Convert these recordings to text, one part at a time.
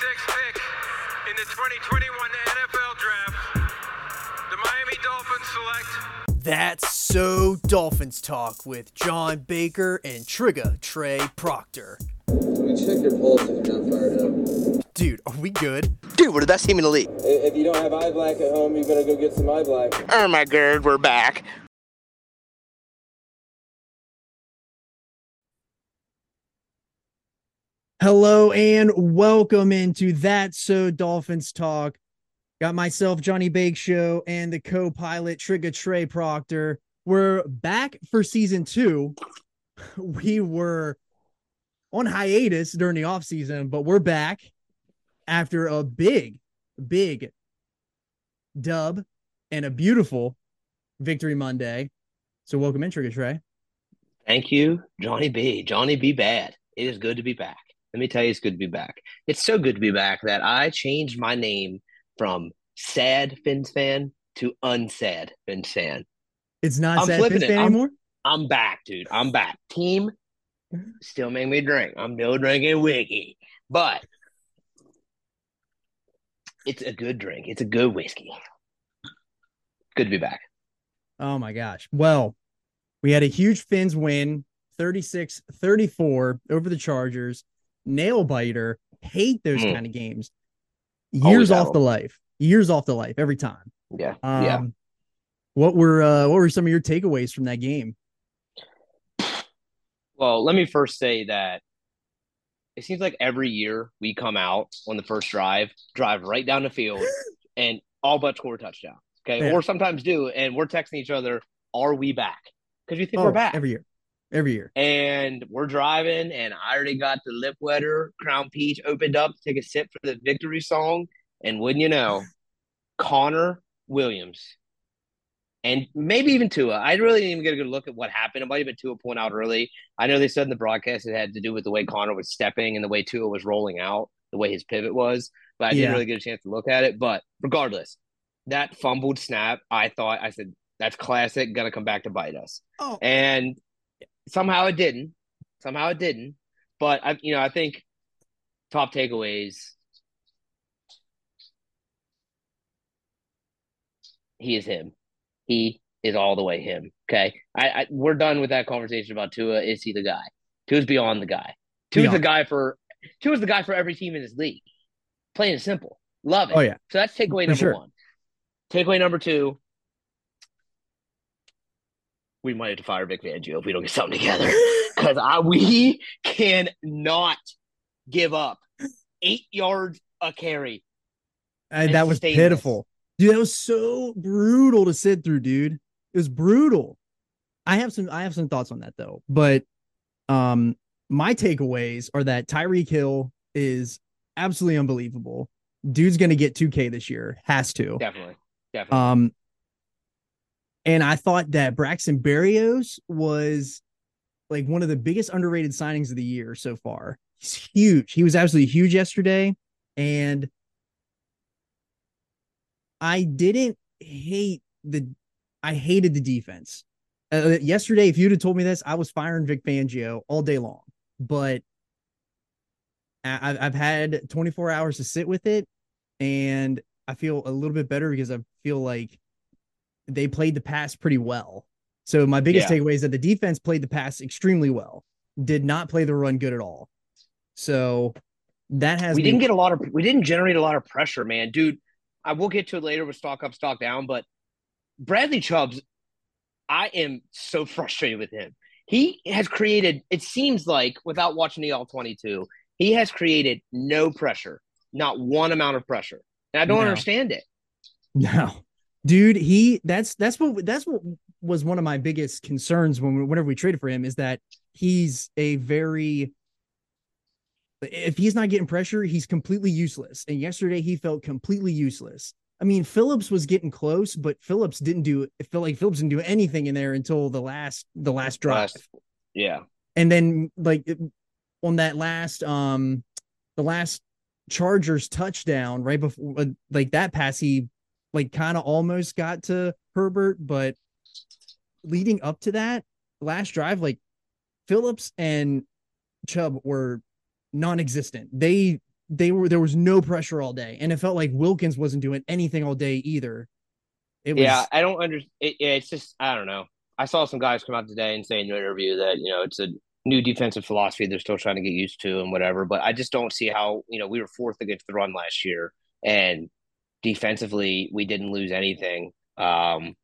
pick in the 2021 NFL Draft, the Miami Dolphins select That's so Dolphins talk with John Baker and Trigga Trey Proctor. We check your pulse if you're not fired up. Dude, are we good? Dude, we're the best team in the league. If you don't have eye black at home, you better go get some eye black. Oh my god, we're back. Hello and welcome into That So Dolphins Talk. Got myself, Johnny Bake Show, and the co-pilot Trigger Trey Proctor. We're back for season two. We were on hiatus during the off season, but we're back after a big, big dub and a beautiful victory Monday. So welcome in, Trigger Trey. Thank you, Johnny B. Johnny B. Bad. It is good to be back. Let me tell you, it's good to be back. It's so good to be back that I changed my name from Sad Fins fan to Unsad Fins fan. It's not I'm sad flipping Fins fan I'm- anymore. I'm back, dude. I'm back. Team still make me drink. I'm still drinking whiskey, but it's a good drink. It's a good whiskey. Good to be back. Oh my gosh. Well, we had a huge Fins win 36 34 over the Chargers. Nail biter. Hate those Mm. kind of games. Years off the life. Years off the life every time. Yeah, Um, yeah. What were uh, what were some of your takeaways from that game? Well, let me first say that it seems like every year we come out on the first drive, drive right down the field, and all but score a touchdown. Okay. Yeah. Or sometimes do, and we're texting each other, are we back? Because you think Oh, we're back. every year. Every year. and we're driving, and I already got the lip wetter, Crown Peach opened up to take a sip for the victory song. And wouldn't you know, Connor Williams and maybe even Tua. I really didn't even get a good look at what happened. It might have been Tua point out early. I know they said in the broadcast it had to do with the way Connor was stepping and the way Tua was rolling out, the way his pivot was. But I Yeah. didn't really get a chance to look at it. But regardless, that fumbled snap, I thought I said that's classic, gonna come back to bite us. Oh, And somehow it didn't. Somehow it didn't. But I, you know, I think top takeaways. He is him. He is all the way him. Okay, I, I we're done with that conversation about Tua. Is he the guy? Tua's beyond the guy. Tua's Beyond. the guy for Tua's the guy for every team in this league. Plain and simple. Love it. Oh, yeah. So that's takeaway For number sure. one. Takeaway number two. We might have to fire Vic Fangio if we don't get something together because I we cannot give up eight yards a carry. And that was sustain pitiful. Dude, that was so brutal to sit through, dude. It was brutal. I have some I have some thoughts on that though. But um my takeaways are that Tyreek Hill is absolutely unbelievable. Dude's gonna get 2K this year. Has to. Definitely, definitely. Um and I thought that Braxton Berrios was like one of the biggest underrated signings of the year so far. He's huge. He was absolutely huge yesterday. And I didn't hate the I hated the defense. Uh, yesterday, if you'd have told me this, I was firing Vic Fangio all day long. But I, I've- I've had 24 hours to sit with it, and I feel a little bit better because I feel like they played the pass pretty well. So my biggest Yeah. takeaway is that the defense played the pass extremely well, did not play the run good at all. So that has we me- didn't get a lot of we didn't generate a lot of pressure, man. Dude, I will get to it later with stock up, stock down, but Bradley Chubbs, I am so frustrated with him. He has created, it seems like, without watching the all 22, he has created no pressure, not one amount of pressure. And I don't No. understand it. No, dude, he that's that's what that's what was one of my biggest concerns when we, whenever we traded for him is that he's a very if he's not getting pressure, he's completely useless. And yesterday he felt completely useless. I mean, Phillips was getting close, but Phillips didn't do it felt like Phillips didn't do anything in there until the last the last drive. Last- yeah. and then like on that last um the last chargers touchdown right before like that pass he like kind of almost got to herbert but leading up to that last drive like phillips and chubb were non-existent they they were there was no pressure all day, and it felt like Wilkins wasn't doing anything all day either. It was yeah, I don't understand. It, it's just I don't know. I saw some guys come out today and say in an interview that you know it's a new defensive philosophy they're still trying to get used to and whatever. But I just don't see how you know we were fourth against the run last year, and defensively we didn't lose anything, um,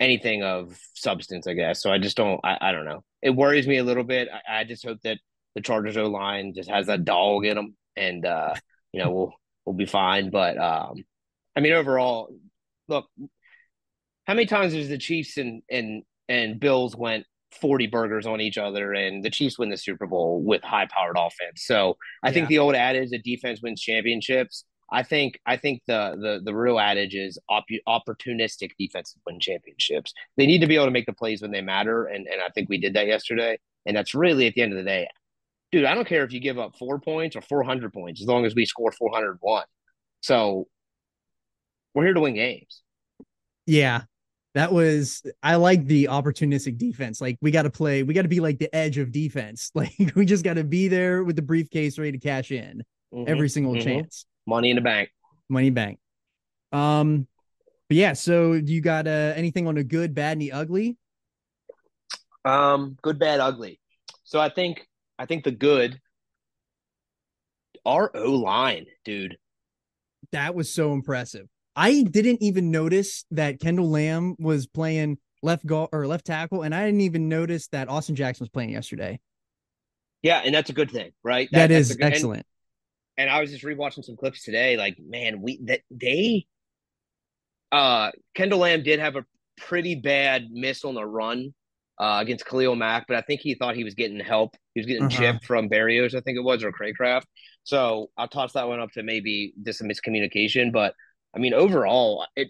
anything of substance, I guess. So I just don't. I, I don't know. It worries me a little bit. I, I just hope that the Chargers O line just has that dog in them, and uh, you know we'll we'll be fine. But um, I mean, overall, look, how many times has the Chiefs and and and Bills went 40 burgers on each other and the Chiefs win the Super Bowl with high powered offense. So I Yeah. think the old adage that defense wins championships. I think I think the the the real adage is op- opportunistic defenses win championships. They need to be able to make the plays when they matter, and and I think we did that yesterday. And that's really at the end of the day, dude. I don't care if you give up four points or four hundred points, as long as we score four hundred one. So we're here to win games. Yeah. That was I like the opportunistic defense. Like we got to play, we got to be like the edge of defense. Like we just got to be there with the briefcase ready to cash in Mhm. every single Mhm. chance. Money in the bank. Money bank. Um but yeah, so you got uh, anything on the good, bad, and the ugly? Um, good, bad, ugly. So I think I think the good, our O line, dude. That was so impressive. I didn't even notice that Kendall Lamm was playing left guard or left tackle, and I didn't even notice that Austin Jackson was playing yesterday. Yeah, and that's a good thing, right? that that's good- excellent. And, I was just rewatching some clips today. Like, man, we that they, uh, Kendall Lamm did have a pretty bad miss on the run uh, against Khalil Mack, but I think he thought he was getting help. He was getting Uh-huh. chipped from Berrios, I think it was, or Craycraft. So I'll toss that one up to maybe just a miscommunication. But I mean, overall, it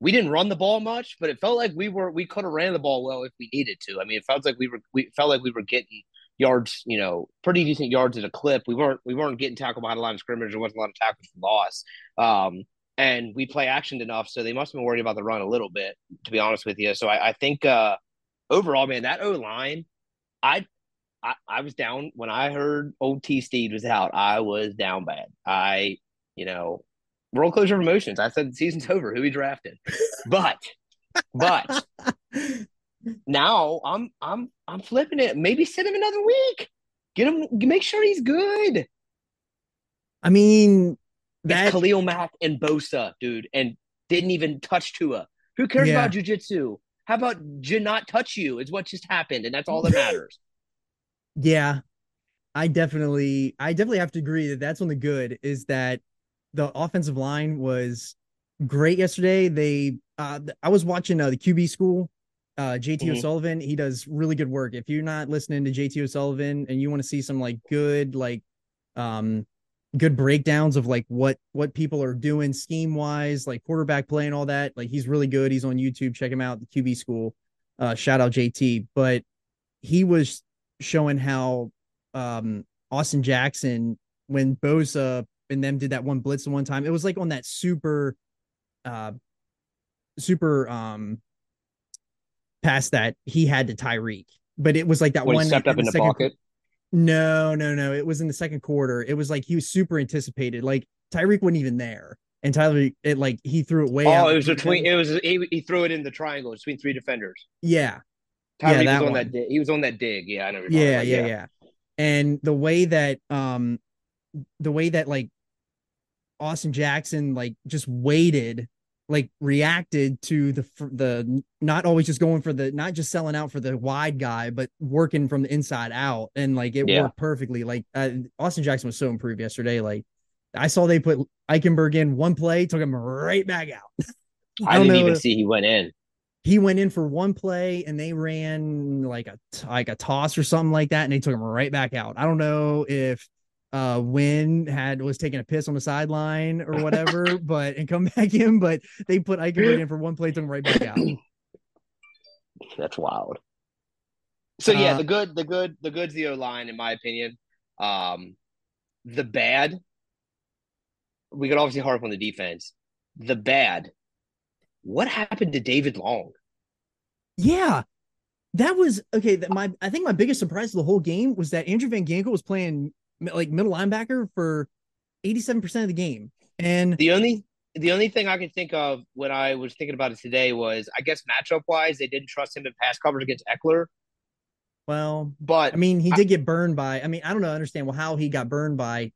we didn't run the ball much, but it felt like we were we could have ran the ball well if we needed to. I mean, it felt like we were we felt like we were getting yards, you know, pretty decent yards at a clip. We weren't we weren't getting tackled behind the line of scrimmage. There wasn't a lot of tackles for loss. Um, and we play actioned enough, so they must have been worried about the run a little bit, to be honest with you. So I, I think uh, overall, man, that O line, I, I I was down when I heard old T Steed was out. I was down bad. I, you know, roll closure of emotions. I said the season's over. Who we drafted, but but now I'm I'm I'm flipping it. Maybe send him another week. Get him. Make sure he's good. I mean, That's that Khalil Mack and Bosa, dude, and didn't even touch Tua. Who cares Yeah. about jujitsu? How about J not touch you? Is what just happened, and that's all that matters. yeah, I definitely, I definitely have to agree that that's on the good is that the offensive line was great yesterday. They, uh, I was watching uh, the QB school, uh, JT Mhm. O'Sullivan. He does really good work. If you're not listening to JT O'Sullivan and you want to see some like good, like, um, good breakdowns of like what what people are doing scheme wise, like quarterback play and all that. Like he's really good. He's on YouTube. Check him out. The QB school. Uh, shout out JT. But he was showing how um Austin Jackson when Bosa and them did that one blitz the one time, it was like on that super uh super um pass that he had to Tyreek. But it was like that When one stepped up in the second- pocket, no, no, no. It was in the second quarter. It was like he was super anticipated. Like Tyreek wasn't even there. And Tyler, it like he threw it way out. oh, it was between. It was he, he threw it in the triangle between three defenders. yeah. Tyreek that was on one. that. Dig. He was on that dig. Yeah, I know. you're Yeah, yeah, yeah. And the way that um the way that like Austin Jackson like just waited, like reacted to the the not always just going for the not just selling out for the wide guy, but working from the inside out, and like it Yeah. worked perfectly. Like uh, Austin Jackson was so improved yesterday. Like I saw they put Eichenberg in one play, took him right back out. I, don't didn't know even if- see he went in. he went in for one play and they ran like a like a toss or something like that and they took him right back out. I don't know if uh Win had was taking a piss on the sideline or whatever, but and come back in, but they put Eichenberg in for one play, took him right back out. That's wild. So yeah, Uh, the good, the good, the good's the O line, in my opinion. Um, the bad, we could obviously harp on the defense. The bad, what happened to David Long? Yeah. That was okay. That my I think my biggest surprise of the whole game was that Andrew Van Ginkel was playing like middle linebacker for 87% of the game. And The only the only thing I could think of when I was thinking about it today was I guess matchup wise they didn't trust him in pass coverage against Ekeler, well, but I mean, he I- did get burned by. I mean, I don't know, understand well how he got burned by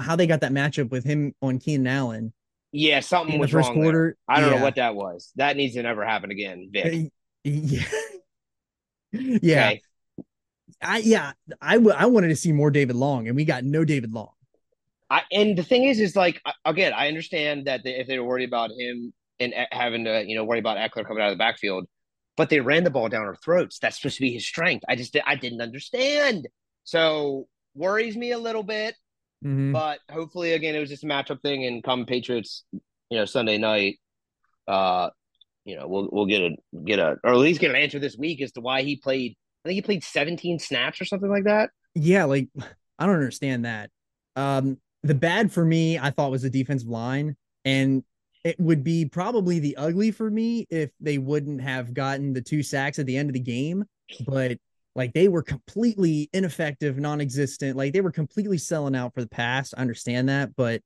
how they got that matchup with him on Keenan Allen yeah, something in the was first wrong there. I don't Yeah. know what that was. That needs to never happen again, Vic. Uh, Yeah. yeah. Okay? I yeah, I w- I wanted to see more David Long, and we got no David Long. I and the thing is, is like again, I understand that they, if they were worried about him and having to, you know, worry about Ekeler coming out of the backfield, but they ran the ball down our throats. That's supposed to be his strength. I just I didn't understand. So worries me a little bit, Mhm. but hopefully, again, it was just a matchup thing. And come Patriots, you know, Sunday night, uh, you know, we'll we'll get a get a or at least get an answer this week as to why he played. I think he played 17 snaps or something like that. Yeah, like I don't understand that. Um, the bad for me, I thought was the defensive line, and it would be probably the ugly for me if they wouldn't have gotten the two sacks at the end of the game. But like they were completely ineffective, non-existent. Like they were completely selling out for the pass. I understand that, but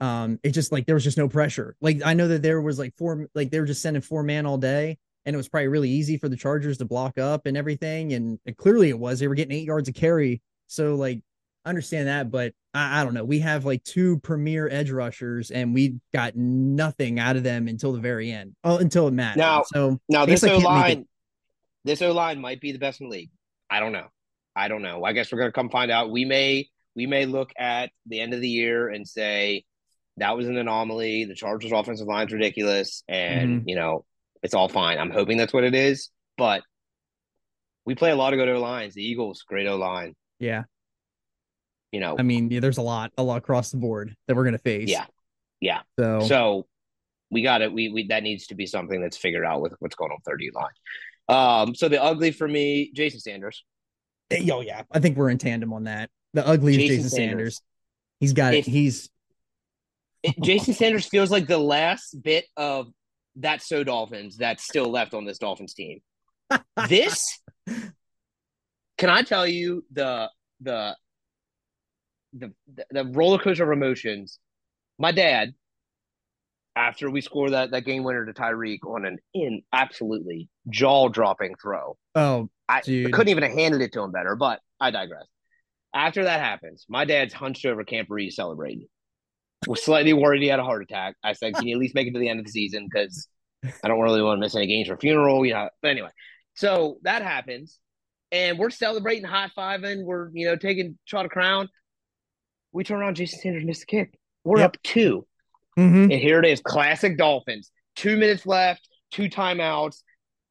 um, it just like there was just no pressure. Like I know that there was like four, like they were just sending four man all day, and it was probably really easy for the Chargers to block up and everything. And, clearly it was. They were getting eight yards of carry. So like I understand that, but I, I don't know. We have like two premier edge rushers, and we got nothing out of them until the very end. Oh, until it mattered. Now- so Now this O line, this O line might be the best in the league. I don't know. I don't know. I guess we're gonna come find out. We may we may look at the end of the year and say that was an anomaly. The Chargers offensive line's ridiculous, and Mm-hmm. you know it's all fine. I'm hoping that's what it is, but we play a lot of good O lines. The Eagles, great O line. yeah, You know, I mean, yeah, there's a lot, a lot across the board that we're gonna face. yeah, yeah. So, So we got it. We we that needs to be something that's figured out with what's going on 30 line. Um, so the ugly for me, Jason Sanders. oh yeah, I think we're in tandem on that. The ugly is Jason Jason Sanders. Sanders. He's got If- it. He's It- Jason Sanders feels like the last bit of that so Dolphins that's still left on this Dolphins team. This can I tell you the the the the roller coaster of emotions. My dad, after we score that that game winner to Tyreek on an in absolutely jaw dropping throw, oh I Dude. couldn't even have handed it to him better, but I digress. After that happens, my dad's hunched over Camp Reese celebrating. Was slightly worried he had a heart attack. I said, "Can you at least make it to the end of the season? Because I don't really want to miss any games for funeral." You know. But anyway, so that happens, and we're celebrating, high fiving. We're you know taking shot of crown. We turn around. Jason Sanders missed the kick. We're Yep. up two. mhm. And here it is, classic Dolphins. Two minutes left, two timeouts.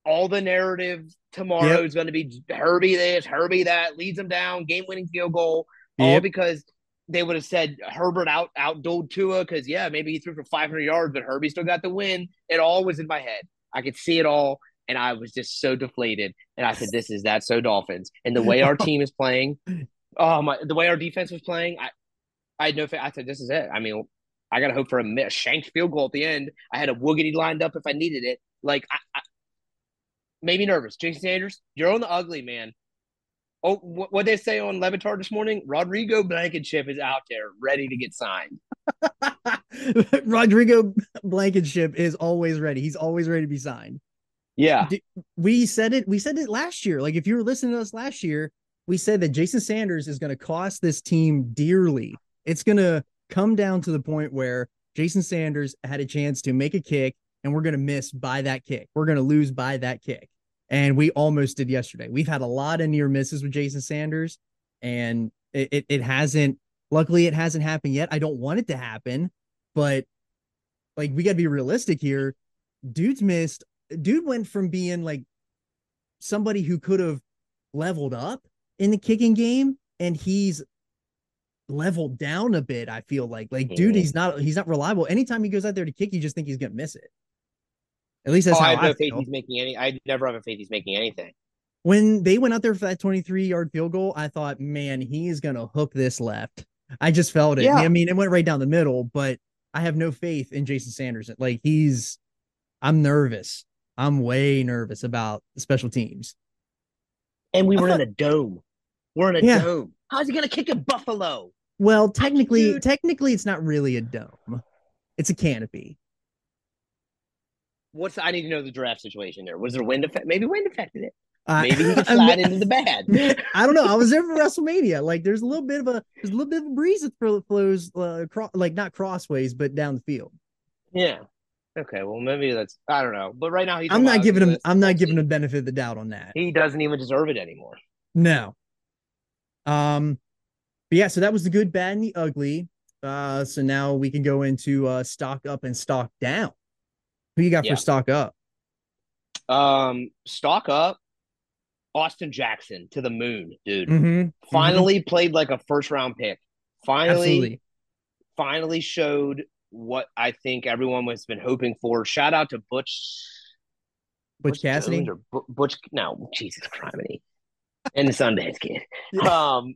All the narrative tomorrow Yep. is going to be Herbie this, Herbie that, leads them down, game winning field goal. All because they would have said Herbert out outdueled Tua because yeah, maybe he threw for 500 yards, but Herbie still got the win. It all was in my head. I could see it all, and I was just so deflated. And I said, "This is that so Dolphins." And the way our team is playing, oh my, the way our defense was playing, I, I had no. I said, "This is it." I mean, I got to hope for a shanked field goal at the end. I had a woogity lined up if I needed it. Like, I, I made me nervous. Jason Sanders, you're on the ugly, man. Oh, what they say on Le Batard this morning? Rodrigo Blankenship is out there, ready to get signed. Rodrigo Blankenship is always ready. He's always ready to be signed. Yeah, we said it we said it last year like if you were listening to us last year we said that jason sanders is going to cost this team dearly it's going to come down to the point where jason sanders had a chance to make a kick and we're going to miss by that kick we're going to lose by that kick and we almost did yesterday. We've had a lot of near misses with jason sanders and it, it, it hasn't luckily it hasn't happened yet. I don't want it to happen but like we got to be realistic here. Dude's missed dude went from being like somebody who could have leveled up in the kicking game and he's leveled down a bit i feel like. Like dude he's not he's not reliable. Anytime he goes out there to kick you just think he's gonna miss it at least that's oh, I how have I, no faith feel. he's making any. I never have a faith he's making anything. when they went out there for that 23 yard field goal i thought man he is gonna hook this left i just felt it Yeah. i mean it went right down the middle but i have no faith in jason sanders like he's i'm nervous i'm way nervous about the special teams And we were thought- in a dome. We're in a Yeah. dome. How's he gonna kick a Buffalo? Well, technically, dude- technically, it's not really a dome. It's a canopy. What's I need to know the draft situation there. Was there wind effect? Maybe wind affected it. I- Maybe he could I slide mean- into the bad. I don't know. I was there for WrestleMania. Like, there's a little bit of a there's a little bit of a breeze that flows, uh, cro- like not crossways, but down the field. yeah. Okay. Well, maybe that's I don't know. But right now he's I'm not giving him. I'm not giving him benefit of the doubt on that. He doesn't even deserve it anymore. No. Um, but yeah. So that was the good, bad, and the ugly. Uh, so now we can go into uh stock up and stock down. Who you got Yeah. for stock up? Um, stock up. Austin Jackson to the moon, dude. Mm-hmm. Finally played like a first round pick. Finally, Absolutely. finally showed what I think everyone has been hoping for. Shout out to Butch. Butch Cassidy? Or Bu- Butch? No, Jesus Christ, and the Sundance Kid. Um,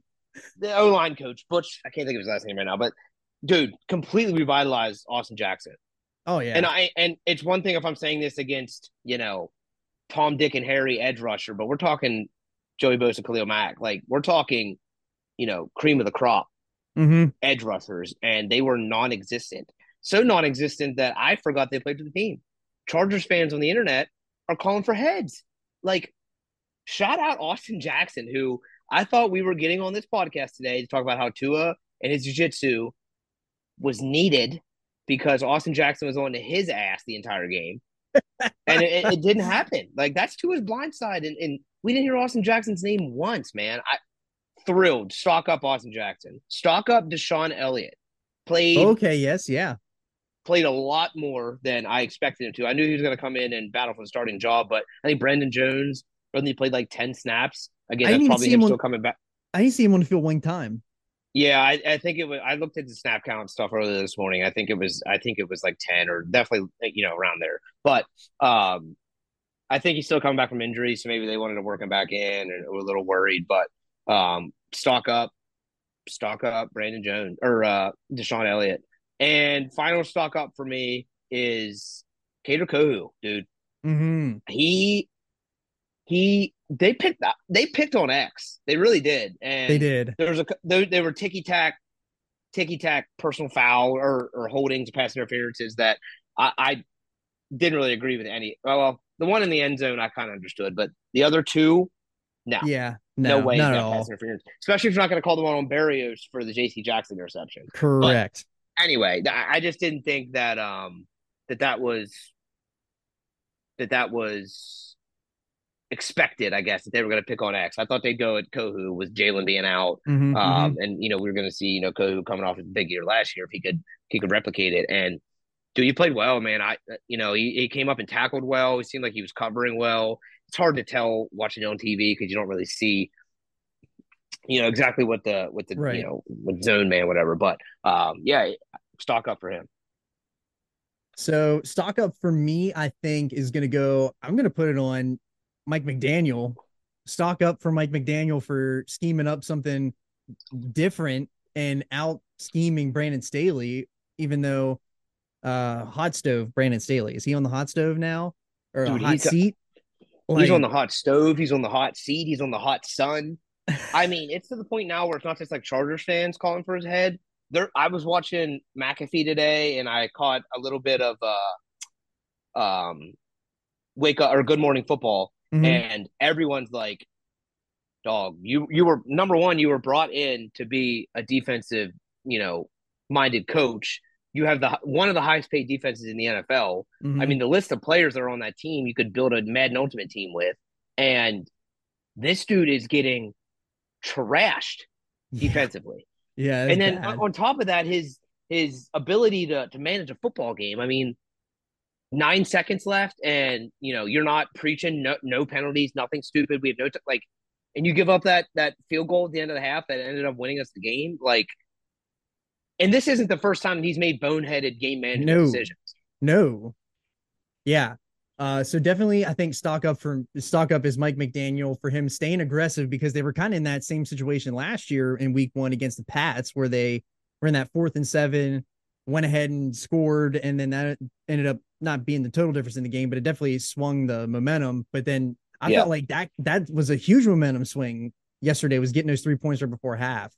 the O line coach Butch. I can't think of his last name right now, but dude, completely revitalized Austin Jackson. Oh yeah. And I and it's one thing if I'm saying this against you know Tom, Dick, and Harry edge rusher, but we're talking Joey Bosa, Khalil Mack. Like we're talking, you know, cream of the crop mm-hmm. edge rushers, and they were non-existent. So non-existent that I forgot they played for the team. Chargers fans on the internet are calling for heads. Like, shout out Austin Jackson, who I thought we were getting on this podcast today to talk about how Tua and his jiu-jitsu was needed because Austin Jackson was on to his ass the entire game. and it, it didn't happen. Like that's Tua's blind side. And, and we didn't hear Austin Jackson's name once, man. I thrilled. Stock up Austin Jackson. Stock up DeShon Elliott. Played Okay. Yes. Yeah. played a lot more than I expected him to. I knew he was going to come in and battle for the starting job, but I think Brandon Jones only played like ten snaps. Again, that's probably him him on- still coming back. I didn't see him on the field one time. Yeah, I, I think it was. I looked at the snap count stuff earlier this morning. I think it was. I think it was like ten or definitely you know around there. But um, I think he's still coming back from injury, so maybe they wanted to work him back in, and were a little worried. But um, stock up, stock up, Brandon Jones or uh, DeShon Elliott, and final stock up for me is Kader Kohou, dude. Mm-hmm. He he they picked they picked on X. They really did, and They did. there was a they, they were ticky tack, ticky tack personal foul or or holdings, to pass interferences that I, I didn't really agree with any. Well, the one in the end zone I kind of understood, but the other two, no, Yeah. no, No, way, not all. pass interference. Especially if you're not going to call the one on Berrios for the J.C. Jackson interception. Correct. Anyway, I I just didn't think that um that that was that that was expected. I guess that they were going to pick on X. I thought they'd go at Kohou with Jalen being out. Mhm, mhm. Um, and you know, we were going to see, you know, Kohou coming off his big year last year if he could, he could replicate it. And dude, he played well, man. I, you know, he, he came up and tackled well. He seemed like he was covering well. It's hard to tell watching it on TV because you don't really see, you know, exactly what the, what the, Right. you know, with zone man, whatever. But um, yeah, stock up for him. So stock up for me, I think is going to go. I'm going to put it on Mike McDaniel. Stock up for Mike McDaniel for scheming up something different and out scheming Brandon Staley. Even though uh hot stove Brandon Staley is he on the hot stove now or Dude, a hot he's a- seat? he's on the hot stove. He's on the hot seat. He's on the hot sun. I mean, it's to the point now where it's not just like Chargers fans calling for his head. There, I was watching McAfee today, and I caught a little bit of uh, um, wake up or Good Morning Football, mhm. and everyone's like, "Dog, you you were number one. You were brought in to be a defensive, you know, minded coach. You have the one of the highest paid defenses in the NFL. I Mhm. mean, the list of players that are on that team, you could build a Madden Ultimate team with. And this dude is getting trashed defensively. yeah, and then bad. on on top of that, his his ability to to manage a football game. I mean, nine seconds left, and you know you're not preaching no no penalties, nothing stupid. We have no t- like, and you give up that that field goal at the end of the half that ended up winning us the game. Like, and this isn't the first time he's made boneheaded game management No. decisions. No. Yeah. Uh, so definitely, I think stock up for stock up is Mike McDaniel for him staying aggressive because they were kind of in that same situation last year in Week One against the Pats, where they were in that fourth and seven, went ahead and scored, and then that ended up not being the total difference in the game, but it definitely swung the momentum. But then I Yeah. felt like that that was a huge momentum swing yesterday was getting those three points right before half.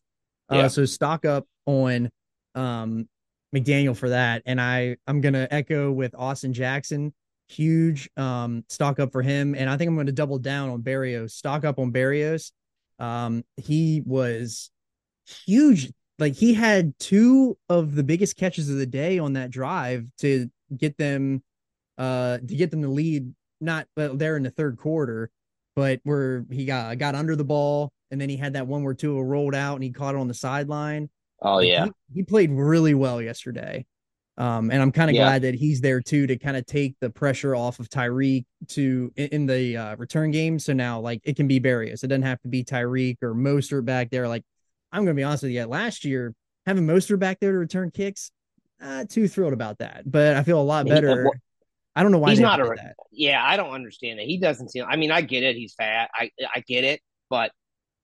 Uh, so stock up on um, McDaniel for that, and I I'm gonna echo with Austin Jackson. Huge um, stock up for him, and I think I'm going to double down on Berrios. Stock up on Berrios. Um, he was huge. Like he had two of the biggest catches of the day on that drive to get them uh to get them to lead not well, there in the third quarter but where he got got under the ball and then he had that one where Tua rolled out and he caught it on the sideline. Oh yeah. he, he played really well yesterday. Um and i'm kind of Yeah. glad that he's there too to kind of take the pressure off of Tyreek to in, in the uh, return game. So now like it can be Berrios. It doesn't have to be Tyreek or Mostert back there. Like i'm gonna be honest with you last year having Mostert back there to return kicks not too thrilled about that but i feel a lot He- uh, better i don't know why he's not a- Yeah, I don't understand it. He doesn't seem. I mean, I get it. He's fat. I I get it, but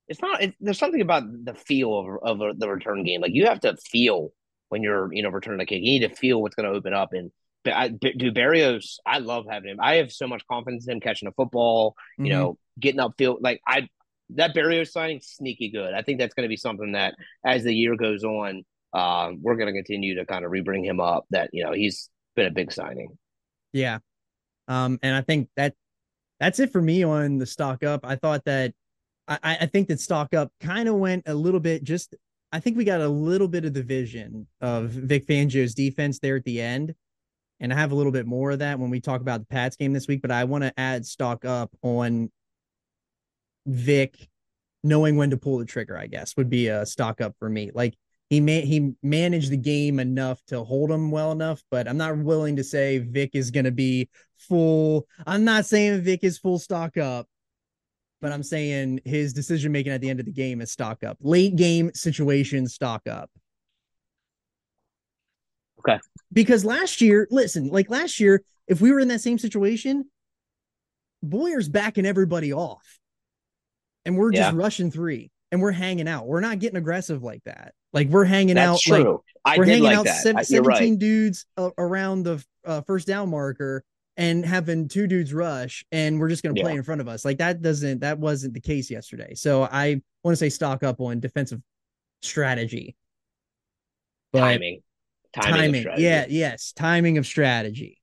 it's not. It, there's something about the feel of of the return game. Like you have to feel when you're you know returning a kick. You need to feel what's going to open up. And but I, do Berrios, I love having him. I have so much confidence in him catching a football. You Mhm. know, getting up upfield. Like I that Berrios signing sneaky good. I think that's going to be something that as the year goes on, um, we're going to continue to kind of rebring him up. That you know he's been a big signing. Yeah. Um, and I think that that's it for me on the stock up. I thought that I, I think that stock up kind of went a little bit just I think we got a little bit of the vision of Vic Fangio's defense there at the end. And I have a little bit more of that when we talk about the Pats game this week, but I want to add stock up on Vic knowing when to pull the trigger, I guess, would be a stock up for me. Like he man he managed the game enough to hold him well enough, but I'm not willing to say Vic is going to be full. I'm not saying Vic is full stock up, but I'm saying his decision making at the end of the game is stock up. Late game situation stock up. Okay. Because last year, listen, like last year, if we were in that same situation, Boyer's backing everybody off. And we're just rushing three and we're hanging out. We're not getting aggressive like that. Like we're hanging That's out like true. I we're hanging like out that. sev- I- you're 17 right. dudes a- around the uh, first down marker and having two dudes rush and we're just going to play Yeah. in front of us like that doesn't that wasn't the case yesterday so i want to say stock up on defensive strategy but timing. Timing. timing, yeah yes timing of strategy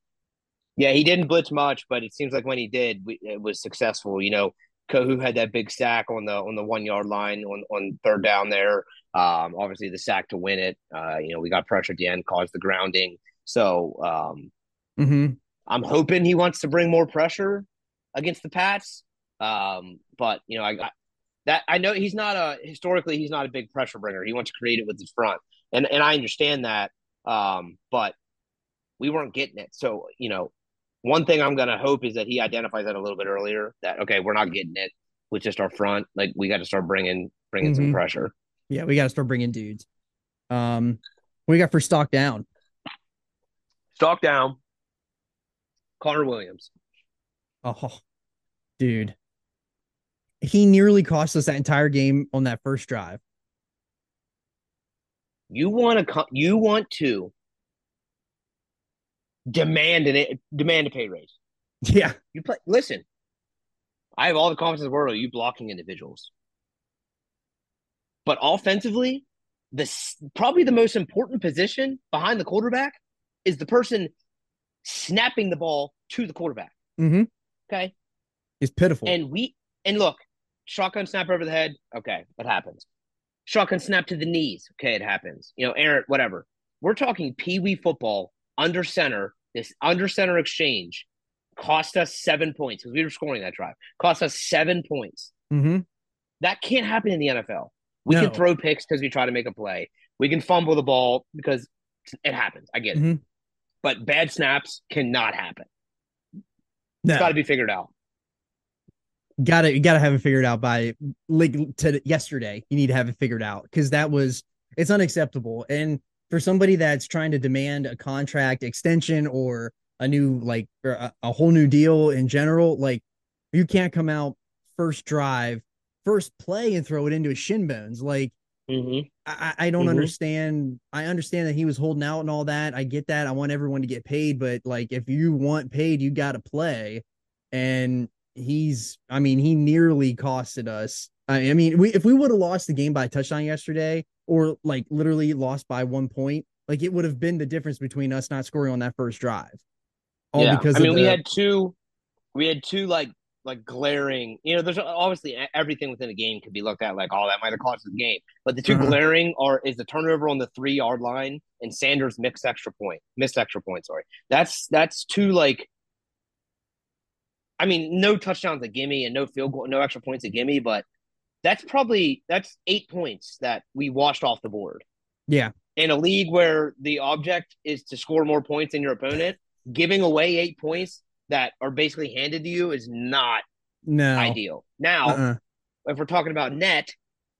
Yeah, he didn't blitz much, but it seems like when he did, we, it was successful. You know, Kohou had that big sack on the on the one yard line on on third down there. Um, obviously the sack to win it. Uh, you know, we got pressure at the end, caused the grounding. So um, mm-hmm. I'm hoping he wants to bring more pressure against the Pats. Um, but you know, I got that. I know he's not a historically he's not a big pressure bringer. He wants to create it with his front, and and I understand that. Um, but we weren't getting it. So you know, one thing I'm gonna hope is that he identifies that a little bit earlier. That okay, we're not getting it with just our front. Like we got to start bringing bringing some Mhm. pressure. yeah we got to start bringing dudes um what do got for stock down Stock down. Connor Williams. oh dude he nearly cost us that entire game on that first drive You want to co- you want to demand an demand a pay raise. yeah You play. Listen, I have all the confidence in the world you blocking individuals, but offensively, this probably the most important position behind the quarterback is the person snapping the ball to the quarterback. mm-hmm. Okay, it's pitiful and we and look, shotgun snap over the head. Okay, that happens. Shotgun snap to the knees. Okay, it happens. You know, Aaron, whatever. We're talking pee wee football under center. This under center exchange cost us seven points because we were scoring that drive. Cost us seven points. mm-hmm. That can't happen in the NFL. We No. can throw picks because we try to make a play. We can fumble the ball because it happens. I get it. Mhm. But bad snaps cannot happen. no It's got to be figured out. gotta you gotta have it figured out by like to yesterday you need to have it figured out because that was it's unacceptable and for somebody that's trying to demand a contract extension or a new like or a, a whole new deal in general like you can't come out first drive first play and throw it into his shin bones like Mm-hmm. I, I don't Mhm. understand. I understand that he was holding out and all that. I get that. I want everyone to get paid, but like if you want paid, you got to play. And he's, I mean, he nearly costed us I I mean, we if we would have lost the game by a touchdown yesterday, or like literally lost by one point, like it would have been the difference between us not scoring on that first drive. All yeah. because I mean, of we had two, we had two like like glaring. You know, there's obviously everything within a game could be looked at like, oh, that might have cost the game. But the 2 Uh-huh. glaring are is the turnover on the three yard line and Sanders mixed extra point, missed extra point. Sorry, that's that's two like. I mean, no touchdowns at gimme and no field goal, no extra points at gimme, but that's probably that's eight points that we washed off the board yeah, in a league where the object is to score more points than your opponent, giving away eight points that are basically handed to you is not no, ideal. Now, uh-uh. if we're talking about net,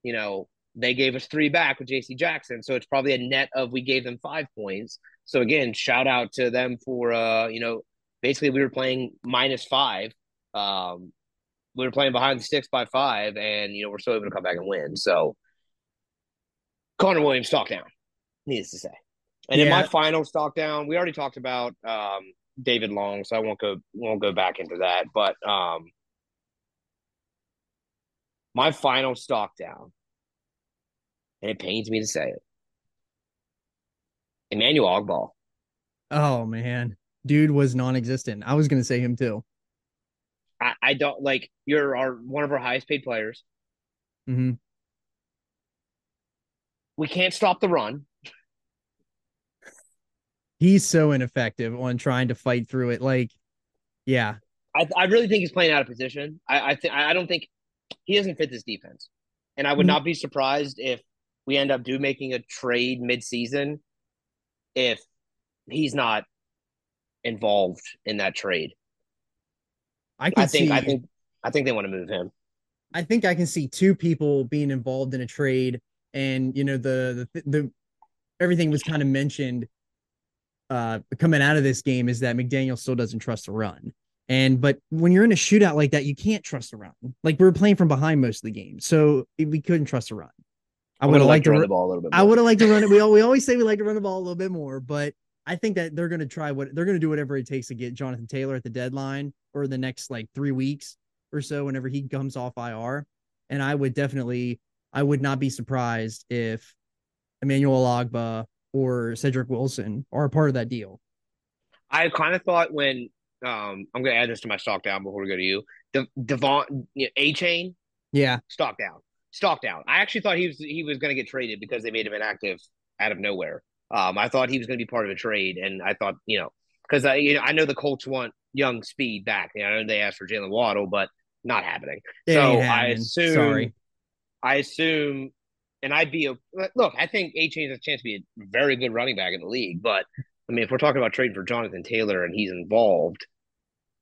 you know, they gave us three back with JC Jackson. So it's probably a net of we gave them five points. So again, shout out to them for uh, you know, basically we were playing minus five. Um we were playing behind the sticks by five, and you know, we're still able to come back and win. So Connor Williams stock down, needless to say. And in my final stock down, we already talked about um David Long, so I won't go won't go back into that. But um my final stock down, and it pains me to say it. Emmanuel Ogbah. Oh man, dude was non-existent. I was gonna say him too. I, I don't like you're our one of our highest paid players. hmm We can't stop the run. He's so ineffective on trying to fight through it. Like, yeah, I I really think he's playing out of position. I I think I don't think he doesn't fit this defense. And I would Mhm. not be surprised if we end up do making a trade mid-season if he's not involved in that trade. I can I think see. I think I think they want to move him. I think I can see two people being involved in a trade, and you know the the the everything was kind of mentioned uh coming out of this game is that McDaniel still doesn't trust the run. And but when you're in a shootout like that, you can't trust the run. Like we were playing from behind most of the game, so we couldn't trust the run. I would have liked to. run ru- the ball a little bit. I would have liked to run it. We all, we always say we like to run the ball a little bit more, but I think that they're going to try what they're going to do whatever it takes to get Jonathan Taylor at the deadline or the next like three weeks or so whenever he comes off IR. And I would definitely, I would not be surprised if Emmanuel Ogbah or Cedric Wilson are a part of that deal. I kind of thought when um I'm gonna add this to my stock down before we go to you. De- Devon A Chain Yeah, stock down, stock down. I actually thought he was he was gonna get traded because they made him inactive out of nowhere. Um, I thought he was gonna be part of a trade, and I thought you know because I you know I know the Colts want young speed back. You know, I know they asked for Jaylen Waddle, but not happening. it So, I assume- Sorry. I assume, and I'd be a look. I think Achane has a chance to be a very good running back in the league. But I mean, if we're talking about trading for Jonathan Taylor and he's involved,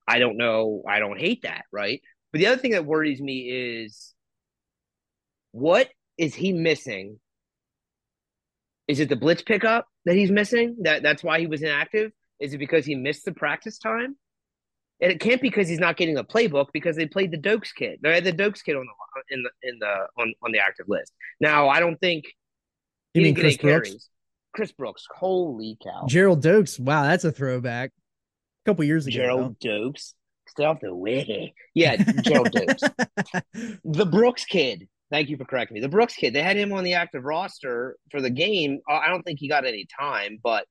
I don't know. I don't hate that, right? But the other thing that worries me is what is he missing? Is it the blitz pickup that he's missing? That that's why he was inactive. Is it because he missed the practice time? And it can't be because he's not getting a playbook because they played the Doaks kid. They had the Doaks kid on the in the in the on, on the active list. Now I don't think You mean Chris Brooks? carries. Chris Brooks, holy cow! Gerald Doaks. Wow, that's a throwback. A couple years ago. Gerald Doaks, stay off the wiki. Yeah, Gerald Doaks. The Brooks kid. Thank you for correcting me. The Brooks kid. They had him on the active roster for the game. I don't think he got any time, but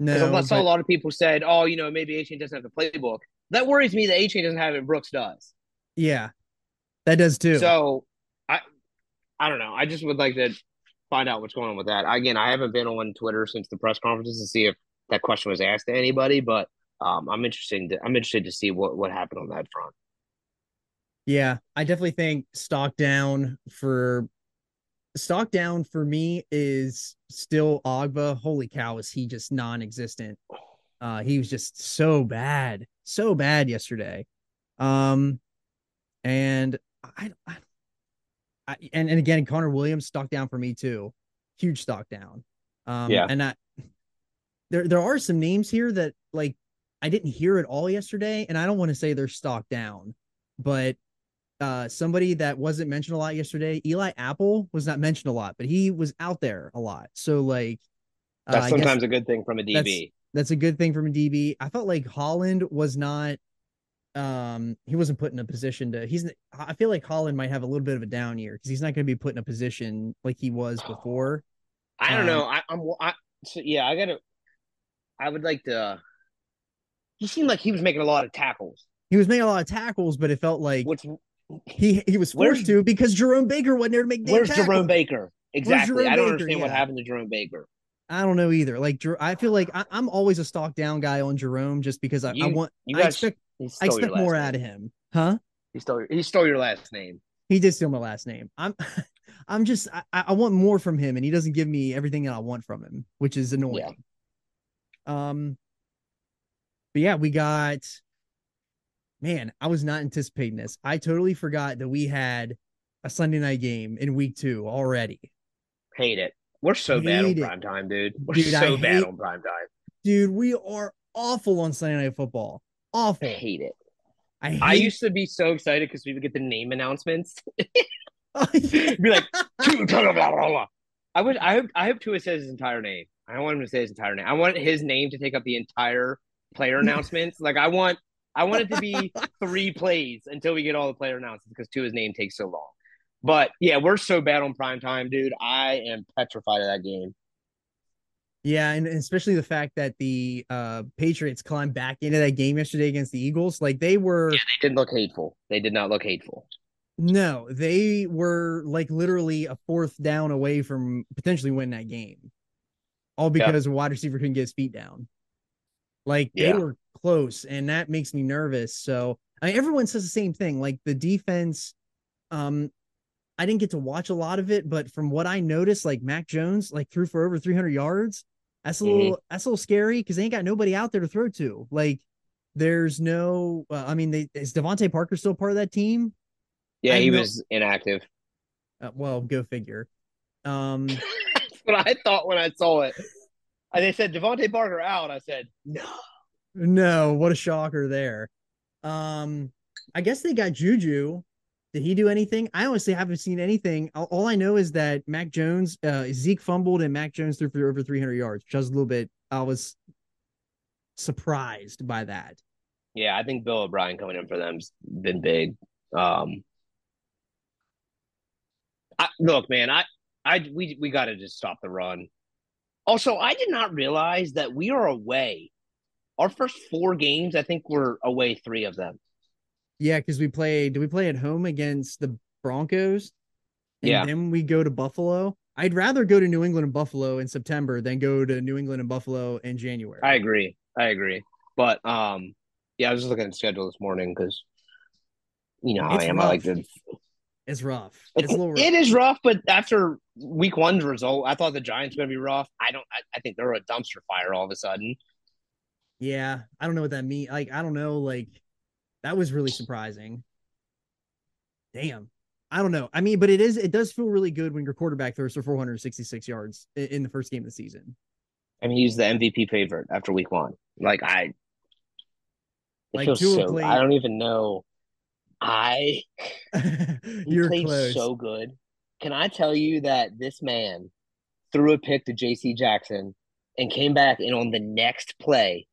no, I saw but- a lot of people said, "Oh, you know, maybe Achane doesn't have the playbook." That worries me that Achane doesn't have it. Brooks does. yeah, that does too. So, I, I don't know. I just would like to find out what's going on with that. Again, I haven't been on Twitter since the press conferences to see if that question was asked to anybody, but um, I'm interested. To, I'm interested to see what what happened on that front. Yeah, I definitely think stock down for stock down for me is still Ogbah. Holy cow, is he just non-existent? Uh, he was just so bad, so bad yesterday. Um, and I, I, I and and again, Connor Williams stock down for me too. Huge stock down. Um, Yeah. and I there there are some names here that like I didn't hear at all yesterday, and I don't want to say they're stock down, but uh somebody that wasn't mentioned a lot yesterday, Eli Apple was not mentioned a lot, but he was out there a lot. So like uh, That's sometimes a good thing from a DB. that's a good thing from a DB. I felt like Holland was not um he wasn't put in a position to he's I feel like Holland might have a little bit of a down year because he's not going to be put in a position like he was before. I don't Um, know. I, I'm. I, so yeah, I gotta. I would like to. He seemed like he was making a lot of tackles, He was making a lot of tackles, but it felt like which he he was Where's- forced to because Jerome Baker wasn't there to make damn Where's tackles. Jerome Baker? Exactly. Jerome I don't Baker? understand what happened to Jerome Baker. I don't know either. Like I feel like I, I'm always a stock down guy on Jerome just because I, I want You I guys, expect I expect more name. out of him. Huh? He stole. Your, he stole your last name. He did steal my last name. I'm I'm just I, I want more from him and he doesn't give me everything that I want from him, which is annoying. Um but yeah, we got man, I was not anticipating this. I totally forgot that we had a Sunday night game in week two already. Hate it. We're so bad on Hate prime time, dude. We're Dude, I so bad hate- on prime time. Dude, we are awful on Sunday night football. Awful. I hate it. I hate I used to be so excited because we would get the name announcements. yeah. be like. I would. I hope. I hope Tua says his entire name. I don't want him to say his entire name. I want his name to take up the entire player announcements. like I want. I want it to be three plays until we get all the player announcements because Tua's name takes so long. But yeah, we're so bad on prime time, dude. I am petrified of that game. Yeah, and especially the fact that the uh Patriots climbed back into that game yesterday against the Eagles. Like they were Yeah, they didn't look hateful. They did not look hateful. no, they were like literally a fourth down away from potentially winning that game. All Yeah. because a wide receiver couldn't get his feet down. Like they Yeah. were close, and that makes me nervous. So I mean, everyone says the same thing. Like the defense, um, I didn't get to watch a lot of it, but from what I noticed, like Mac Jones like threw for over 300 yards. That's a Mhm. little that's a little scary because they ain't got nobody out there to throw to. Like there's no, uh, I mean, they is DeVante Parker still part of that team? Yeah, I he know- was inactive. Uh, well, go figure. Um, That's what I thought when I saw it. And they said DeVante Parker out. I said, no. No, what a shocker there. Um, I guess they got Juju. Did he do anything? I honestly haven't seen anything. All, I know is that Mac Jones, uh, Zeke fumbled and Mac Jones threw for over 300 yards, was a little bit, I was surprised by that. Yeah, I think Bill O'Brien coming in for them's been big. Um, I, look, man, I, I, we, we got to just stop the run. Also, I did not realize that we are away. Our first four games, I think we're away three of them. Yeah, because we play. Do we play at home against the Broncos? And Yeah. Then we go to Buffalo. I'd rather go to New England and Buffalo in September than go to New England and Buffalo in January. I agree. I agree. But um, yeah, I was just looking at the schedule this morning because you know how It's I am. I like rough. to. it's rough. It's a little rough. It is rough, but after week one's result, I thought the Giants were going to be rough. I don't. I, I think they're a dumpster fire all of a sudden. Yeah, I don't know what that means. Like, I don't know. Like, that was really surprising. Damn. I don't know. I mean, but it is. It does feel really good when your quarterback throws for 466 yards in the first game of the season. I mean, he's the MVP favorite after week one. Like I, it Like, feels so. played- I don't even know. I You're played close. so good. Can I tell you that this man threw a pick to J.C. Jackson and came back and on the next play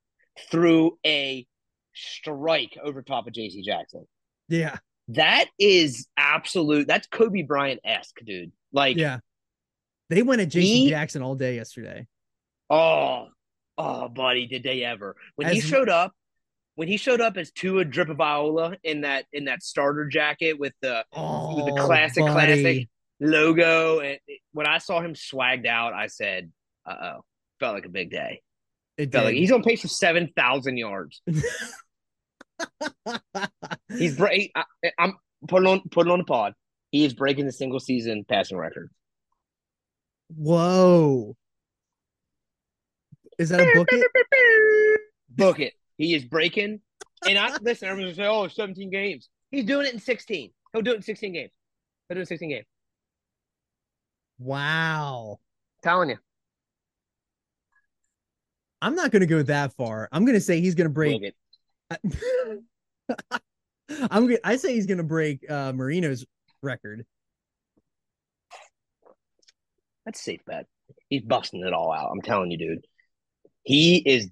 threw a strike over top of J.C. Jackson. yeah. That is absolute. That's Kobe Bryant esque, dude. Like, Yeah. They went at JC Jackson all day yesterday. oh, oh, buddy, did they ever? When he showed up, when he showed up as Tua Drippa Viola in that in that starter jacket with the Oh, the classic, buddy. classic. logo, and when I saw him swagged out, I said, "Uh oh." Felt like a big day. It Felt like did. he's on pace for seven thousand yards. He's break. I, I'm putting on putting on the pod. He is breaking the single season passing record. Whoa. Is that a book it? Book it. He is breaking. And I listen, everyone's gonna say, oh, 17 games. He's doing it in 16. He'll do it in 16 games. He'll do it in 16 games. Wow. telling you. I'm not going to go that far. I'm going to say he's going to break. I'm going I say he's going to break uh Marino's record. That's safe bet. He's busting it all out. I'm telling you, dude. He is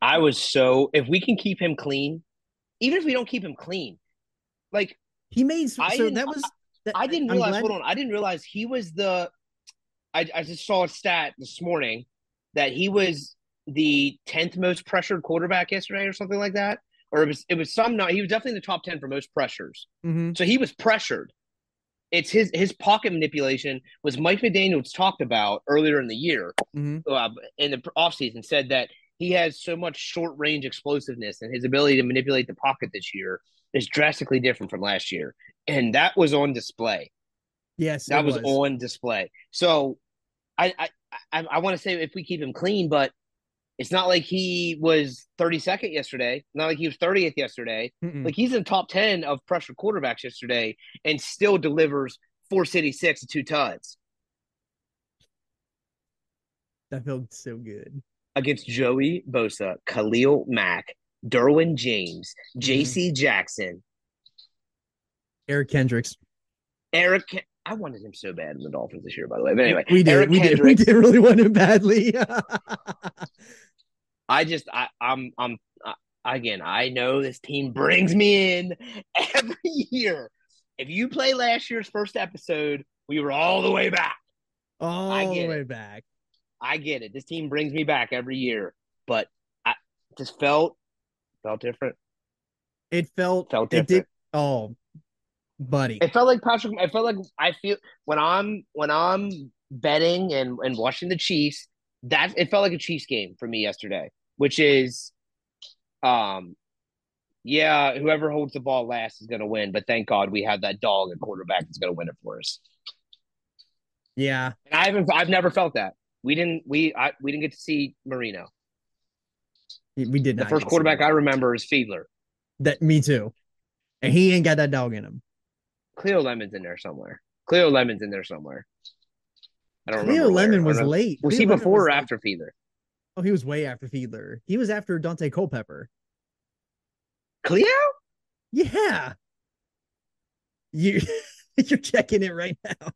I was so if we can keep him clean, even if we don't keep him clean, like He made so I that was. That, I didn't realize. Hold on, I didn't realize he was the. I I just saw a stat this morning that he was the tenth most pressured quarterback yesterday, or something like that. Or it was it was some not. He was definitely in the top ten for most pressures. Mhm. So he was pressured. It's his his pocket manipulation was Mike McDaniel's talked about earlier in the year Mhm. uh, in the offseason said that he has so much short range explosiveness and his ability to manipulate the pocket this year is drastically different from last year. And that was on display. Yes, That it was, on display. So I I I, I want to say if we keep him clean, but it's not like he was 32nd yesterday, not like he was 30th yesterday. Mm-mm. Like he's in top 10 of pressure quarterbacks yesterday and still delivers four city six and two tuds that felt so good. against Joey Bosa, Khalil Mack, Derwin James, Mm-hmm. JC Jackson, Eric Kendricks. Eric. I wanted him so bad in the Dolphins this year, by the way. But anyway, we did. Eric we did. We did really want him badly. I just, I, I'm, I'm, I, again, I know this team brings me in every year. If you play last year's first episode, we were all the way back. All I the get way it. back. I get it. This team brings me back every year, but I just felt felt different. It felt. Felt it did. different. Oh, buddy. It felt like Patrick. I felt like I feel when I'm when I'm betting and and watching the Chiefs. That it felt like a Chiefs game for me yesterday, which is, um, yeah, whoever holds the ball last is going to win. But thank God we have that dog at quarterback that's going to win it for us. Yeah. And I haven't. I've never felt that. We didn't. We I, we didn't get to see Marino. We did not. The first get to see quarterback. I remember is Fiedler. That me too. And he ain't got that dog in him. Cleo Lemon's in there somewhere. Cleo Lemon's in there somewhere. I don't Cleo. Lemon was late. Was Cleo he Lemon before or late. after Fiedler? Oh, he was way after Fiedler. He was after Daunte Culpepper. Cleo? Yeah. You you're checking it right now.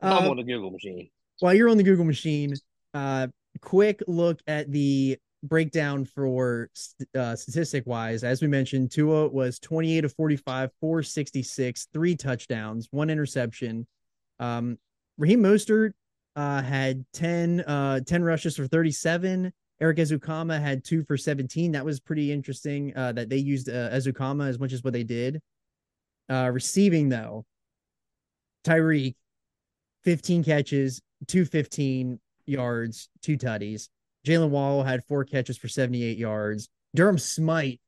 I'm Uh, on the Google machine. while you're on the Google machine, uh, quick look at the breakdown for uh, statistic wise. As we mentioned, Tua was 28 of 45, 466, three touchdowns, one interception. Um, Raheem Mostert uh, had 10, uh, 10 rushes for 37. Erik Ezukanma had two for 17. That was pretty interesting uh, that they used uh, Ezukama as much as what they did. Uh, receiving, though, Tyreek, 15 catches, 215 yards, two tutties. Jaylen Waddle had four catches for 78 yards. Durham Smythe,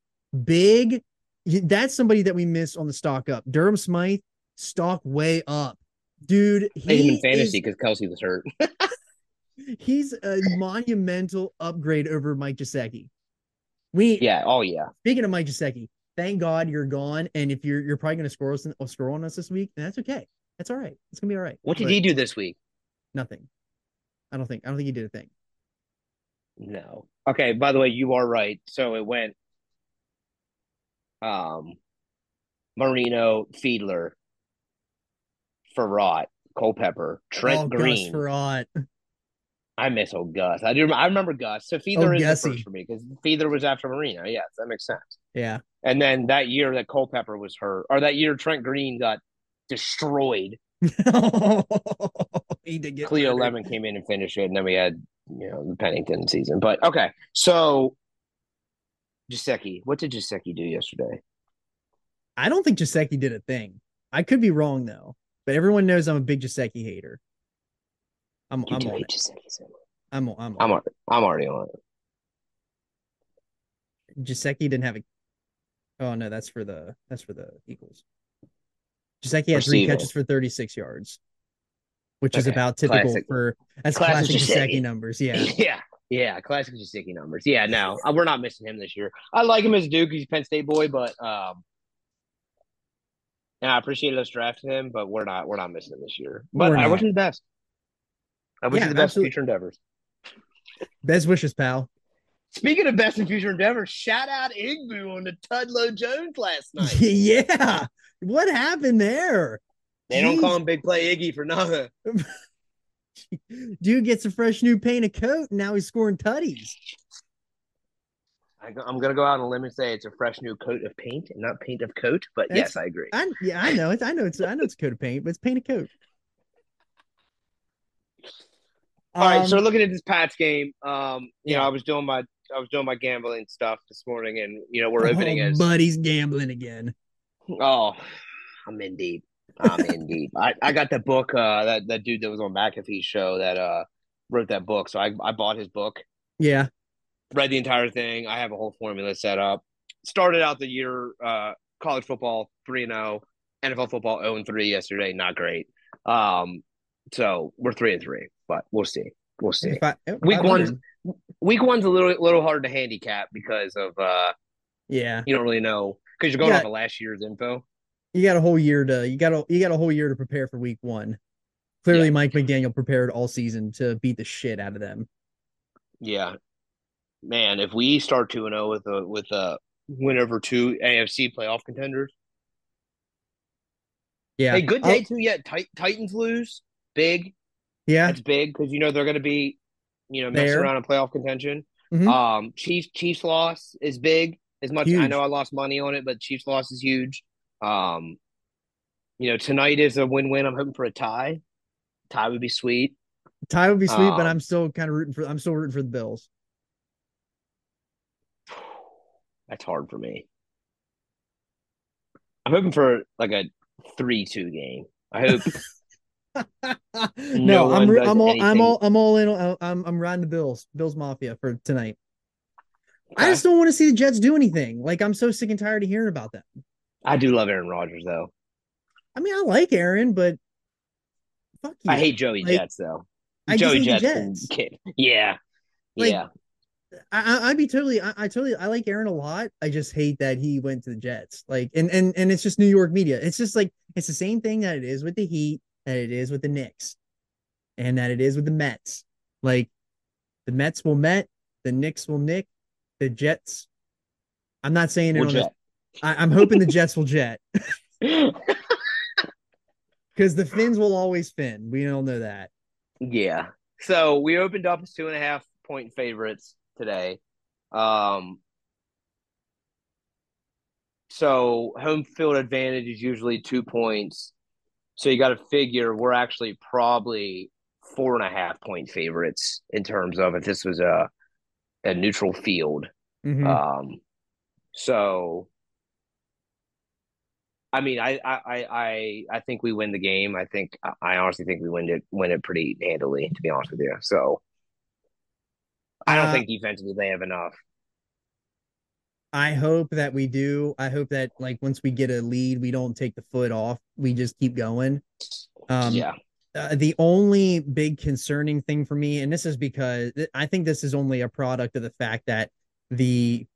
big. That's somebody that we miss on the stock up. Durham Smythe, stock way up. Dude, he in fantasy because Kelce was hurt. he's a monumental upgrade over Mike Gesicki. We yeah. Oh yeah. speaking of Mike Gesicki, thank God you're gone. And if you're you're probably gonna score us or uh, score on us this week, and that's okay. That's all right. It's gonna be all right. What did But he do this week? Nothing. I don't think I don't think he did a thing. No. Okay. By the way, you are right. So it went. Um, Marino, Fiedler, Frerotte, Culpepper, Trent oh, Green. Gus Frerotte. I miss old Gus. I do. I remember Gus. So Fiedler Oh, is the first for me because Fiedler was after Marino. Yes, that makes sense. Yeah. And then that year that Culpepper was hurt, or that year Trent Green got destroyed. he did get Cleo murdered. Lemon came in and finished it, and then we had you know the Pennington season. But okay, so Gesicki, what did Gesicki do yesterday? I don't think Gesicki did a thing. I could be wrong though, but everyone knows I'm a big Gesicki hater. I'm You I'm on it. So. I'm on, I'm I'm on. I'm already on it. it. Gesicki didn't have a. Oh no, that's for the that's for the Eagles. Gesicki had three catches for 36 yards, which is about typical classic. for that's Classic classic Gesicki numbers. Yeah. yeah, yeah. Classic Gesicki numbers. Yeah, no, uh, we're not missing him this year. I like him as Duke. He's a Penn State boy, but um, and I appreciate us drafting him, but we're not we're not missing him this year. But I wish him the best. I wish Yeah, you the best absolutely. future endeavors. Best wishes, pal. Speaking of best and future endeavors, shout out Igbu on the Tudlow Jones last night. yeah. What happened there? They don't call him Big Play Iggy for nothing. Dude gets a fresh new paint of coat and now he's scoring tutties. I, am gonna go out on a limb and say it's a fresh new coat of paint and not paint of coat. But That's- yes, I agree. I yeah, I know it's I know it's I know it's a coat of paint, but it's paint of coat. All right, so Um, looking at this Pats game, um, you know, I was doing my I was doing my gambling stuff this morning, and you know, we're opening oh, as buddy's gambling again. Oh, I'm in deep. I'm in deep. I, I got that book, uh, that that dude that was on McAfee's show that uh wrote that book, so I I bought his book, Yeah. read the entire thing. I have a whole formula set up. Started out the year uh college football three and zero, NFL football zero and three yesterday. Not great. Um, so we're three and three, but we'll see. We'll see. If I- if Week I one's win. week one's a little little hard to handicap because of uh Yeah. you don't really know because you're going Yeah. off of last year's info. You got a whole year to you got a you got a whole year to prepare for week one. Clearly, Mike McDaniel prepared all season to beat the shit out of them. Yeah, man. If we start two and zero with a with a win over two AFC playoff contenders, Yeah. hey, good I'll- day too. Yeah, Tit- Titans lose big. yeah. That's big because you know they're going to be, you know, messing There. around in playoff contention. Mhm. Um, Chiefs Chiefs loss is big. As much I know, I lost money on it, but Chiefs loss is huge. Um, you know, tonight is a win win. I'm hoping for a tie. Tie would be sweet. Tie would be sweet, but Um, I'm still kind of rooting for I'm still rooting for the Bills. That's hard for me. I'm hoping for like a three-two game. I hope. no, I'm roo- does I'm all I'm all I'm all in. I'm I'm riding the Bills, Bills Mafia for tonight. I just don't want to see the Jets do anything. Like I'm so sick and tired of hearing about them. I do love Aaron Rodgers though. I mean, I like Aaron, but fuck you. I hate Joey Like, Jets though. I Joey hate Jets, Jets. kid. Yeah, Like, yeah. I, I- I'd be totally, I, I totally, I like Aaron a lot. I just hate that he went to the Jets. Like, and and and it's just New York media. It's just like it's the same thing that it is with the Heat, that it is with the Knicks, and that it is with the Mets. Like, the Mets will Met, the Knicks will Nick, the Jets. I'm not saying it We'll on this. Jet. I, I'm hoping the Jets will jet because the Finns will always fin. We all know that. Yeah. So we opened up as two and a half point favorites today. Um so home field advantage is usually two points. So you got to figure we're actually probably four and a half point favorites in terms of if this was a a neutral field. Mhm. Um, so I mean, I, I, I, I, I think we win the game. I think, I honestly think we win it, win it pretty handily, to be honest with you. So I don't Uh, think defensively they have enough. I hope that we do. I hope that like once we get a lead, we don't take the foot off. We just keep going. Um, yeah, uh, the only big concerning thing for me, and this is because I think this is only a product of the fact that the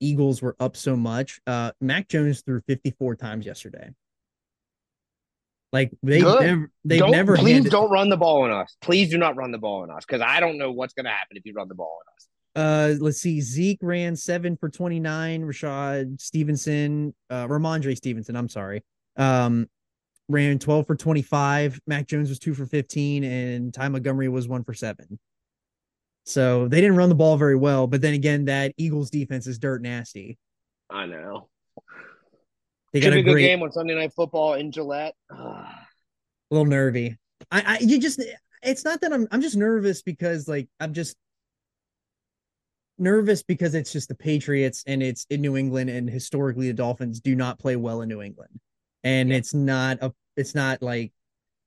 Eagles were up so much. Uh, Mac Jones threw 54 times yesterday. Like they never, they've never please handed- don't run the ball on us. Please do not run the ball on us because I don't know what's going to happen if you run the ball on us. Uh, let's see. Zeke ran seven for 29. Rashad Stevenson, uh, Rhamondre Stevenson, I'm sorry. Um, ran 12 for 25. Mac Jones was two for 15, and Ty Montgomery was one for seven. So they didn't run the ball very well. But then again, that Eagles defense is dirt nasty. I know. They Should got be a a good great, game on Sunday Night Football in Gillette. a little nervy. I, I, you just, it's not that I'm, I'm just nervous because like I'm just nervous because it's just the Patriots and it's in New England and historically the Dolphins do not play well in New England. And Yeah. it's not a it's not like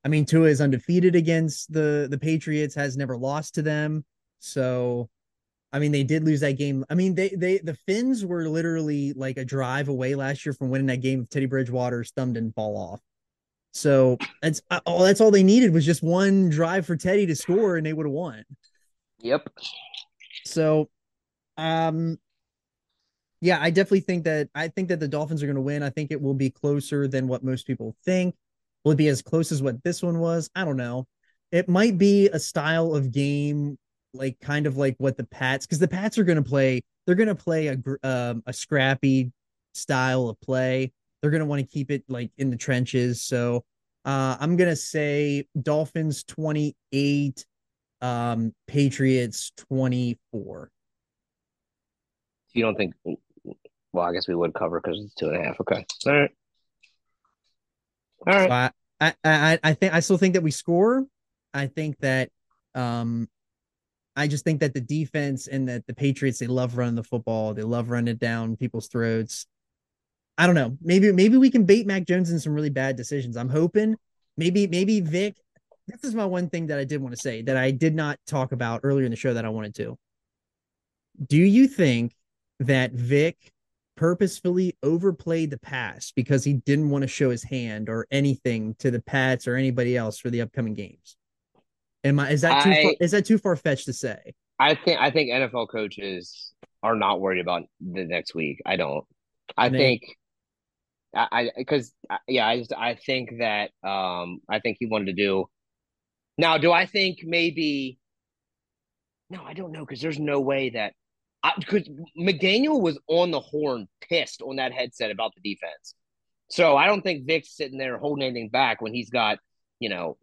I mean Tua is undefeated against the the Patriots has never lost to them. So I mean they did lose that game. I mean they they the Finns were literally like a drive away last year from winning that game if Teddy Bridgewater's thumb didn't fall off. So that's uh, all that's all they needed was just one drive for Teddy to score and they would have won. Yep. So, um, yeah, I definitely think that I think that the Dolphins are going to win. I think it will be closer than what most people think. Will it be as close as what this one was? I don't know. It might be a style of game, like kind of like what the Pats, because the Pats are going to play. They're going to play a um, a scrappy style of play. They're going to want to keep it like in the trenches. So, uh, I'm going to say Dolphins 28 um Patriots 24. You don't think? Well, I guess we would cover because it's two and a half. Okay. All right. All right. So I, I, I, I think I still think that we score. I think that, um, I just think that the defense and that the Patriots they love running the football. They love running it down people's throats. I don't know. Maybe maybe we can bait Mac Jones in some really bad decisions. I'm hoping. Maybe maybe Vic. This is my one thing that I did want to say that I did not talk about earlier in the show that I wanted to. Do you think that Vic purposefully overplayed the pass because he didn't want to show his hand or anything to the Pats or anybody else for the upcoming games? Am I is that too I- far, is that too far fetched to say? I think I think NFL coaches are not worried about the next week. I don't. I think I because yeah, I just I think that um I think he wanted to do. Now, do I think maybe? No, I don't know because there's no way that because McDaniel was on the horn, pissed on that headset about the defense. So I don't think Vic's sitting there holding anything back when he's got you know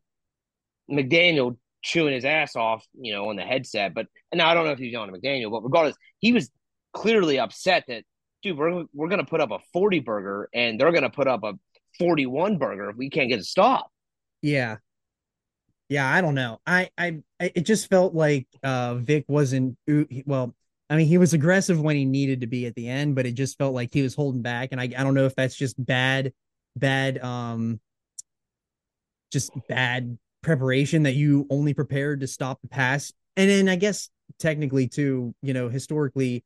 McDaniel chewing his ass off, you know, on the headset. But and I don't know if he's at McDaniel, but regardless, he was clearly upset that dude, we're we're gonna put up a 40 burger and they're gonna put up a 41 burger if we can't get a stop. Yeah. Yeah, I don't know. I, I- it just felt like uh Vic wasn't well. I mean, he was aggressive when he needed to be at the end, but it just felt like he was holding back. And I, I don't know if that's just bad, bad, um, just bad preparation that you only prepared to stop the pass. And then I guess technically too, you know, historically,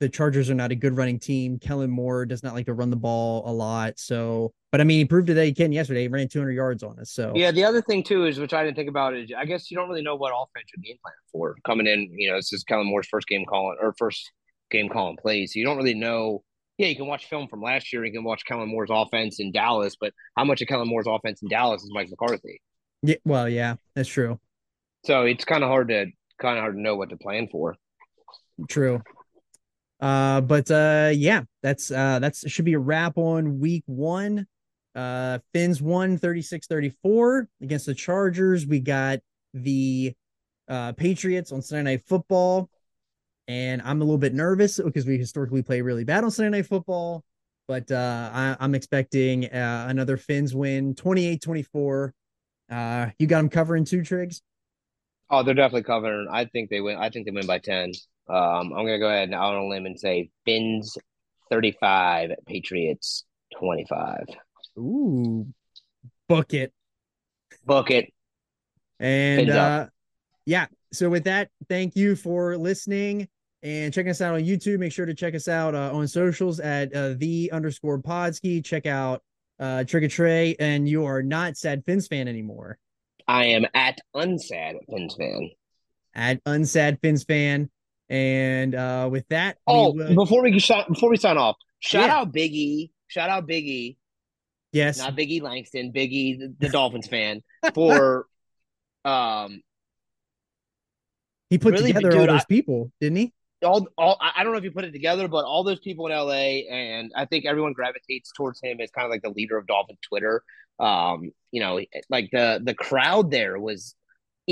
the Chargers are not a good running team. Kellen Moore does not like to run the ball a lot. So, but I mean, he proved it that he can yesterday. He ran 200 yards on us. So, Yeah, the other thing too is which I didn't think about is I guess you don't really know what offense you're game plan for coming in. You know, this is Kellen Moore's first game calling or first game calling plays. So you don't really know. Yeah, you can watch film from last year. You can watch Kellen Moore's offense in Dallas, but how much of Kellen Moore's offense in Dallas is Mike McCarthy? yeah, well, yeah, that's true. So it's kind of hard to kind of hard to know what to plan for. True. Uh, but uh, yeah, that's uh, that's should be a wrap on week one. Uh, Finns won 36 34 against the Chargers. We got the uh, Patriots on Sunday Night Football. And I'm a little bit nervous because we historically play really bad on Sunday Night Football. But uh, I, I'm expecting uh, another Finns win 28 24. Uh, you got them covering two trigs? Oh, they're definitely covering. I think they win. I think they win by ten. Um, I'm gonna go ahead and out on a limb and say Finns 35, Patriots 25. Ooh, book it. Book it. And Fins uh up. yeah, so with that, thank you for listening and checking us out on YouTube. Make sure to check us out uh, on socials at uh, the underscore podski. Check out uh Trick or Trey, and you are not sad Fins fan anymore. I am at unsad Fins fan. At unsad Fins fan. And uh with that, we Oh, will- before we shot before we sign off, shout Yeah. out Biggie. Shout out Biggie, yes, not Biggie Langston, Biggie the, the Dolphins fan for um he put really, together all those I- people, didn't he? all all I I don't know if you put it together, but all those people in LA and I think everyone gravitates towards him as kind of like the leader of Dolphin Twitter. Um, you know, like the the crowd there was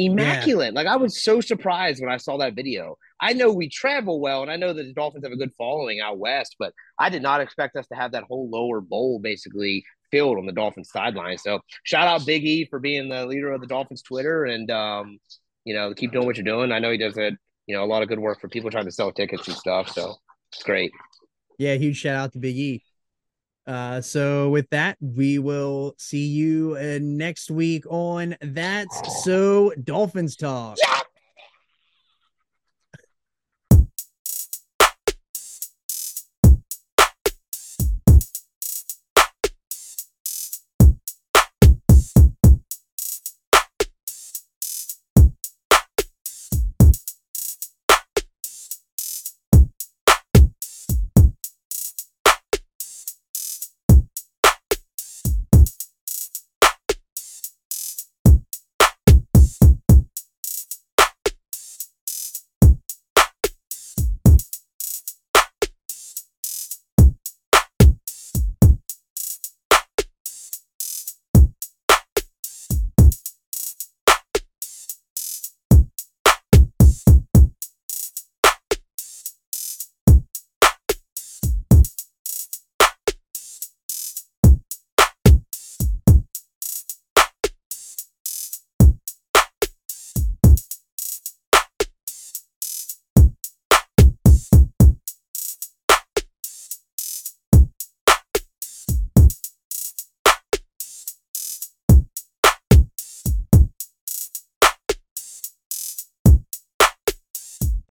immaculate. Like I was so surprised when I saw that video. I know we travel well and I know that the Dolphins have a good following out west, but I did not expect us to have that whole lower bowl basically filled on the Dolphins sideline. So shout out Big E for being the leader of the Dolphins Twitter and um, you know, keep doing what you're doing. I know he does a you know, a lot of good work for people trying to sell tickets and stuff. So it's great. Yeah, huge shout out to Big E. Uh, so with that, we will see you uh, next week on That's So Dolphins Talk. Yeah.